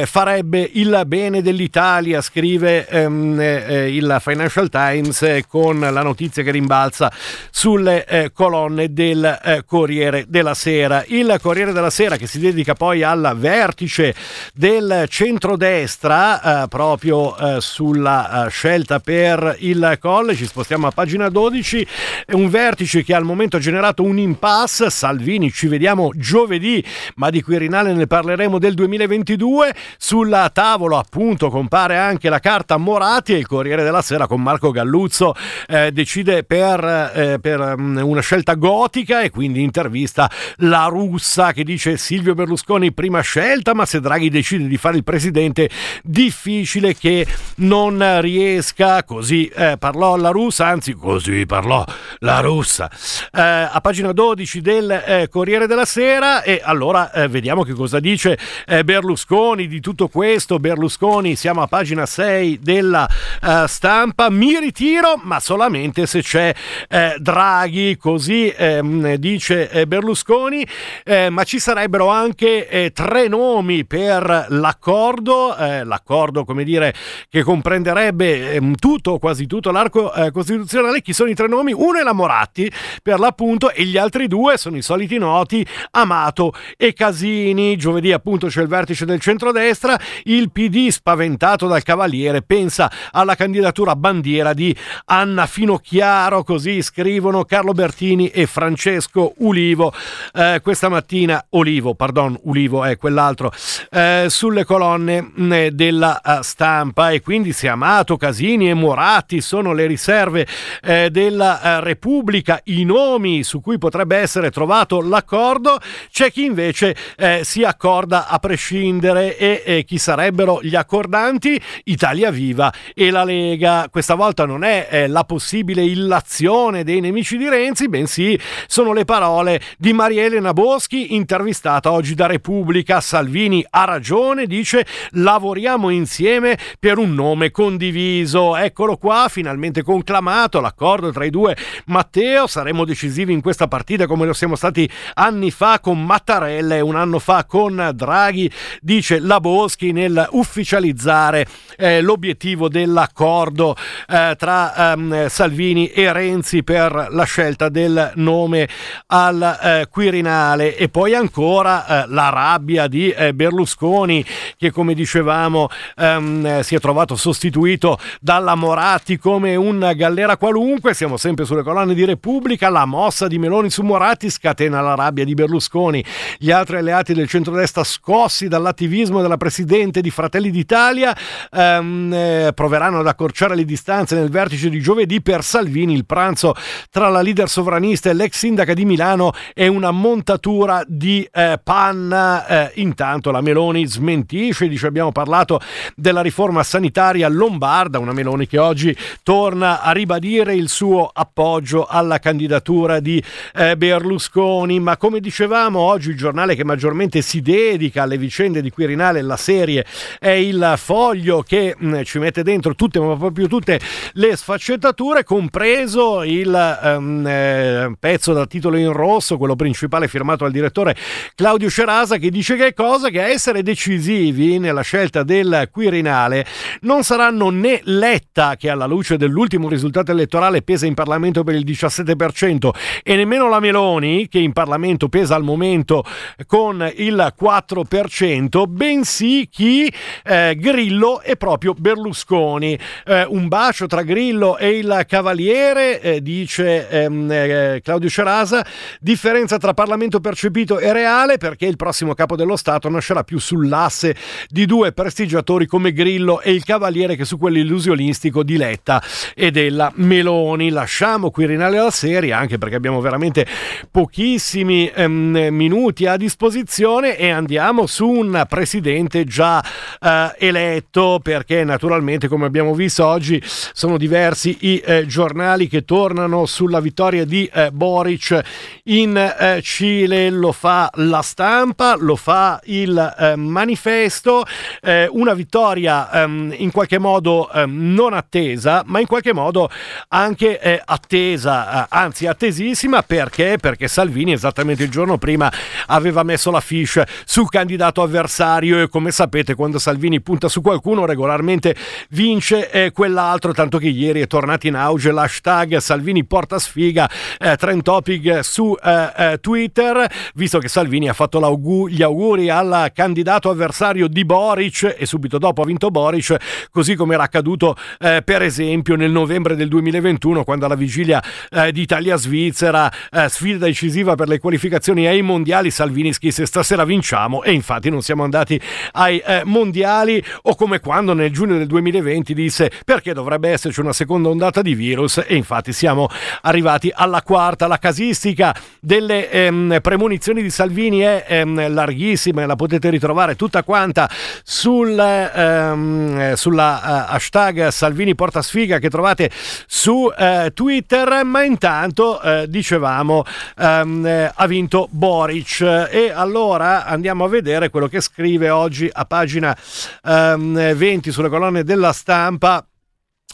farebbe il bene dell'Italia Italia, scrive ehm, eh, il Financial Times eh, con la notizia che rimbalza sulle eh, colonne del eh, Corriere della Sera. Il Corriere della Sera che si dedica poi al vertice del centrodestra, eh, proprio eh, sulla scelta per il Colle, ci spostiamo a pagina 12, è un vertice che al momento ha generato un impasse, Salvini ci vediamo giovedì, ma di Quirinale ne parleremo del 2022, sulla tavola appunto compare anche la carta Morati e il Corriere della Sera con Marco Galluzzo eh, decide per, eh, per um, una scelta gotica e quindi intervista la russa che dice Silvio Berlusconi prima scelta ma se Draghi decide di fare il presidente difficile che non riesca. Così eh, parlò la russa anzi così parlò la russa. Eh, a pagina 12 del eh, Corriere della Sera e allora eh, vediamo che cosa dice Berlusconi di tutto questo. Berlusconi siamo a pagina 6 della uh, stampa. Mi ritiro, ma solamente se c'è eh, Draghi, così ehm, dice eh, Berlusconi, eh, ma ci sarebbero anche eh, tre nomi per l'accordo, eh, l'accordo come dire che comprenderebbe ehm, tutto, quasi tutto l'arco costituzionale. Chi sono i tre nomi? Uno è la Moratti, per l'appunto, e gli altri due sono i soliti noti, Amato e Casini. Giovedì appunto c'è il vertice del centrodestra, il PD spaventato guidato dal Cavaliere pensa alla candidatura bandiera di Anna Finocchiaro, così scrivono Carlo Bertini e Francesco Ulivo. Eh, questa mattina, Olivo, pardon, Ulivo è quell'altro, eh, sulle colonne mm, della uh, stampa e quindi se Amato, Casini e Moratti sono le riserve eh, della uh, Repubblica, i nomi su cui potrebbe essere trovato l'accordo, c'è chi invece eh, si accorda a prescindere e chi sarebbero gli accordanti Avanti, Italia Viva e la Lega. Questa volta non è eh, la possibile illazione dei nemici di Renzi, bensì sono le parole di Maria Elena Boschi, intervistata oggi da Repubblica. Salvini ha ragione, dice lavoriamo insieme per un nome condiviso. Eccolo qua, finalmente conclamato l'accordo tra i due. Matteo, saremo decisivi in questa partita come lo siamo stati anni fa con Mattarella e un anno fa con Draghi, dice la Boschi nel ufficializzare realizzare eh, l'obiettivo dell'accordo eh, tra ehm, Salvini e Renzi per la scelta del nome al eh, Quirinale. E poi ancora eh, la rabbia di eh, Berlusconi che come dicevamo ehm, si è trovato sostituito dalla Moratti come un gallera qualunque, siamo sempre sulle colonne di Repubblica, la mossa di Meloni su Moratti scatena la rabbia di Berlusconi, gli altri alleati del centrodestra scossi dall'attivismo della Presidente di Fratelli d'Italia ehm, eh, proveranno ad accorciare le distanze nel vertice di giovedì per Salvini, il pranzo tra la leader sovranista e l'ex sindaca di Milano è una montatura di eh, panna, eh, intanto la Meloni smentisce, dice abbiamo parlato della riforma sanitaria lombarda, una Meloni che oggi torna a ribadire il suo appoggio alla candidatura di eh, Berlusconi, ma come dicevamo oggi il giornale che maggiormente si dedica alle vicende di Quirinale, la serie è il foglio che mh, mm, ci mette dentro tutte, ma proprio tutte le sfaccettature, compreso il um, eh, pezzo dal titolo in rosso, quello principale firmato dal direttore Claudio Cerasa, che dice che cosa? Che a essere decisivi nella scelta del Quirinale non saranno né Letta, che alla luce dell'ultimo risultato elettorale pesa in Parlamento per il 17%, e nemmeno la Meloni, che in Parlamento pesa al momento con il 4%, bensì chi eh, Grillo e proprio Berlusconi. Eh, un bacio tra Grillo e il Cavaliere, eh, dice ehm, eh, Claudio Cerasa, differenza tra Parlamento percepito e reale perché il prossimo capo dello Stato nascerà più sull'asse di due prestigiatori come Grillo e il Cavaliere che su quello illusionistico di Letta e della Meloni. Lasciamo Quirinale alla serie anche perché abbiamo veramente pochissimi ehm, minuti a disposizione e andiamo su un presidente già eh, eletto perché naturalmente come abbiamo visto oggi sono diversi i eh, giornali che tornano sulla vittoria di eh, Boric in eh, Cile, lo fa la stampa, lo fa il eh, manifesto, eh, una vittoria ehm, in qualche modo ehm, non attesa ma in qualche modo anche attesa, anzi attesissima. Perché? Perché Salvini esattamente il giorno prima aveva messo la fiche sul candidato avversario e come sapete quando Salvini punta su qualcuno regolarmente vince eh, quell'altro, tanto che ieri è tornato in auge l'hashtag Salvini porta sfiga, eh, trend topic su eh, eh Twitter, visto che Salvini ha fatto gli auguri al candidato avversario di Boric e subito dopo ha vinto Boric, così come era accaduto eh, per esempio nel novembre del 2021 quando alla vigilia eh, di Italia-Svizzera, sfida decisiva per le qualificazioni ai mondiali, Salvini scrisse stasera vinciamo e infatti non siamo andati ai mondiali o come quando nel giugno del 2020 disse perché dovrebbe esserci una seconda ondata di virus? E infatti siamo arrivati alla quarta. La casistica delle ehm, premonizioni di Salvini è ehm, larghissima e la potete ritrovare tutta quanta sul, ehm, sulla uh, hashtag Salvini porta sfiga che trovate su uh, Twitter, ma intanto uh, dicevamo ehm, ha vinto Boric. E allora andiamo a vedere quello che scrive oggi a pagina 20 sulle colonne della stampa.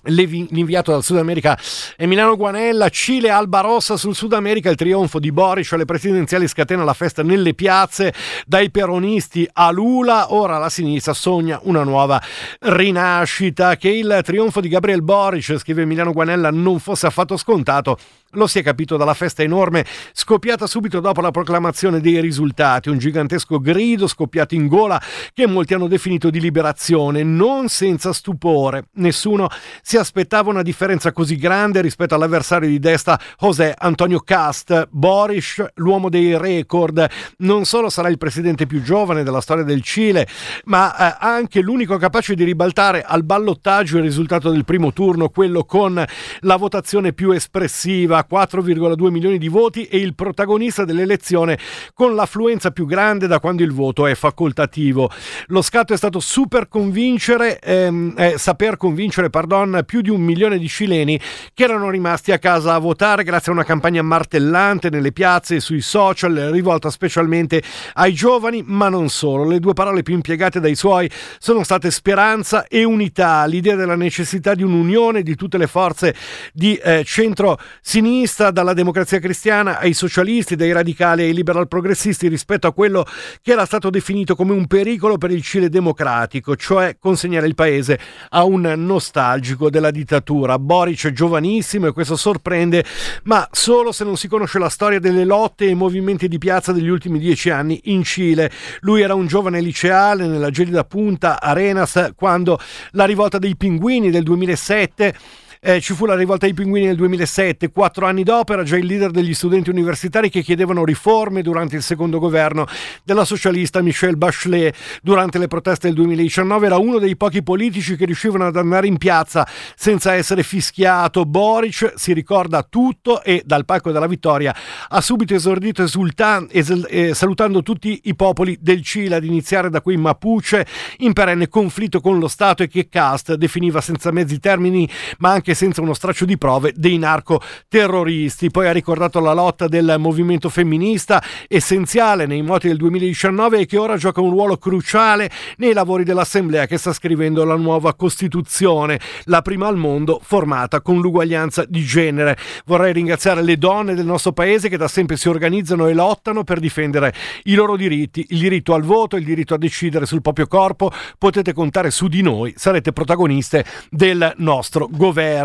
L'inviato dal Sud America Emiliano Guanella, Cile Alba Rossa sul Sud America, il trionfo di Boris alle presidenziali scatena la festa nelle piazze, dai peronisti a Lula, ora la sinistra sogna una nuova rinascita, che il trionfo di Gabriel Boric, scrive Emiliano Guanella, non fosse affatto scontato lo si è capito dalla festa enorme scoppiata subito dopo la proclamazione dei risultati, un gigantesco grido scoppiato in gola che molti hanno definito di liberazione, non senza stupore. Nessuno si aspettava una differenza così grande rispetto all'avversario di destra José Antonio Cast. Boris, l'uomo dei record, non solo sarà il presidente più giovane della storia del Cile, ma eh, anche l'unico capace di ribaltare al ballottaggio il risultato del primo turno, quello con la votazione più espressiva 4,2 milioni di voti e il protagonista dell'elezione con l'affluenza più grande da quando il voto è facoltativo. Lo scatto è stato super convincere, ehm, eh, saper convincere pardon, più di un milione di cileni che erano rimasti a casa a votare grazie a una campagna martellante nelle piazze e sui social rivolta specialmente ai giovani, ma non solo. Le due parole più impiegate dai suoi sono state speranza e unità, l'idea della necessità di un'unione di tutte le forze di eh, centro-sinistra sinistra, dalla democrazia cristiana ai socialisti, dai radicali ai liberal progressisti rispetto a quello che era stato definito come un pericolo per il Cile democratico, cioè consegnare il paese a un nostalgico della dittatura. Boric è giovanissimo e questo sorprende, ma solo se non si conosce la storia delle lotte e i movimenti di piazza degli ultimi dieci anni in Cile. Lui era un giovane liceale nella gelida punta Arenas quando la rivolta dei pinguini del 2007 eh, ci fu la rivolta dei pinguini nel 2007, quattro anni dopo era già il leader degli studenti universitari che chiedevano riforme durante il secondo governo della socialista Michelle Bachelet. Durante le proteste del 2019 era uno dei pochi politici che riuscivano ad andare in piazza senza essere fischiato. Boric si ricorda tutto e dal palco della vittoria ha subito esordito esultan- esel- eh, salutando tutti i popoli del Cile, ad iniziare da quei Mapuche in perenne conflitto con lo Stato e che Cast definiva senza mezzi termini ma anche senza uno straccio di prove dei narcoterroristi. Poi ha ricordato la lotta del movimento femminista, essenziale nei moti del 2019 e che ora gioca un ruolo cruciale nei lavori dell'Assemblea che sta scrivendo la nuova Costituzione, la prima al mondo formata con l'uguaglianza di genere. Vorrei ringraziare le donne del nostro paese che da sempre si organizzano e lottano per difendere i loro diritti, il diritto al voto, il diritto a decidere sul proprio corpo. Potete contare su di noi, sarete protagoniste del nostro governo.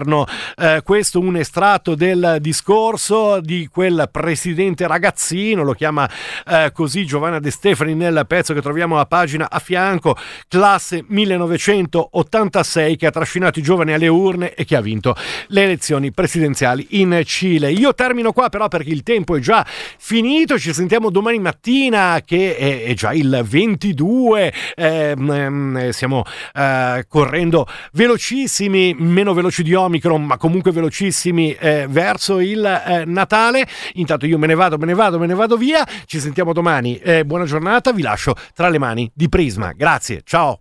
Eh, questo un estratto del discorso di quel presidente ragazzino, lo chiama eh, così Giovanna De Stefani nel pezzo che troviamo a pagina a fianco, classe 1986 che ha trascinato i giovani alle urne e che ha vinto le elezioni presidenziali in Cile. Io termino qua però perché il tempo è già finito, ci sentiamo domani mattina che è, è già il 22, eh, stiamo eh, correndo velocissimi, meno veloci di Omicron, ma comunque velocissimi eh, verso il eh, Natale. Intanto io me ne vado, me ne vado, me ne vado via. Ci sentiamo domani. Eh, buona giornata, vi lascio tra le mani di Prisma. Grazie, ciao.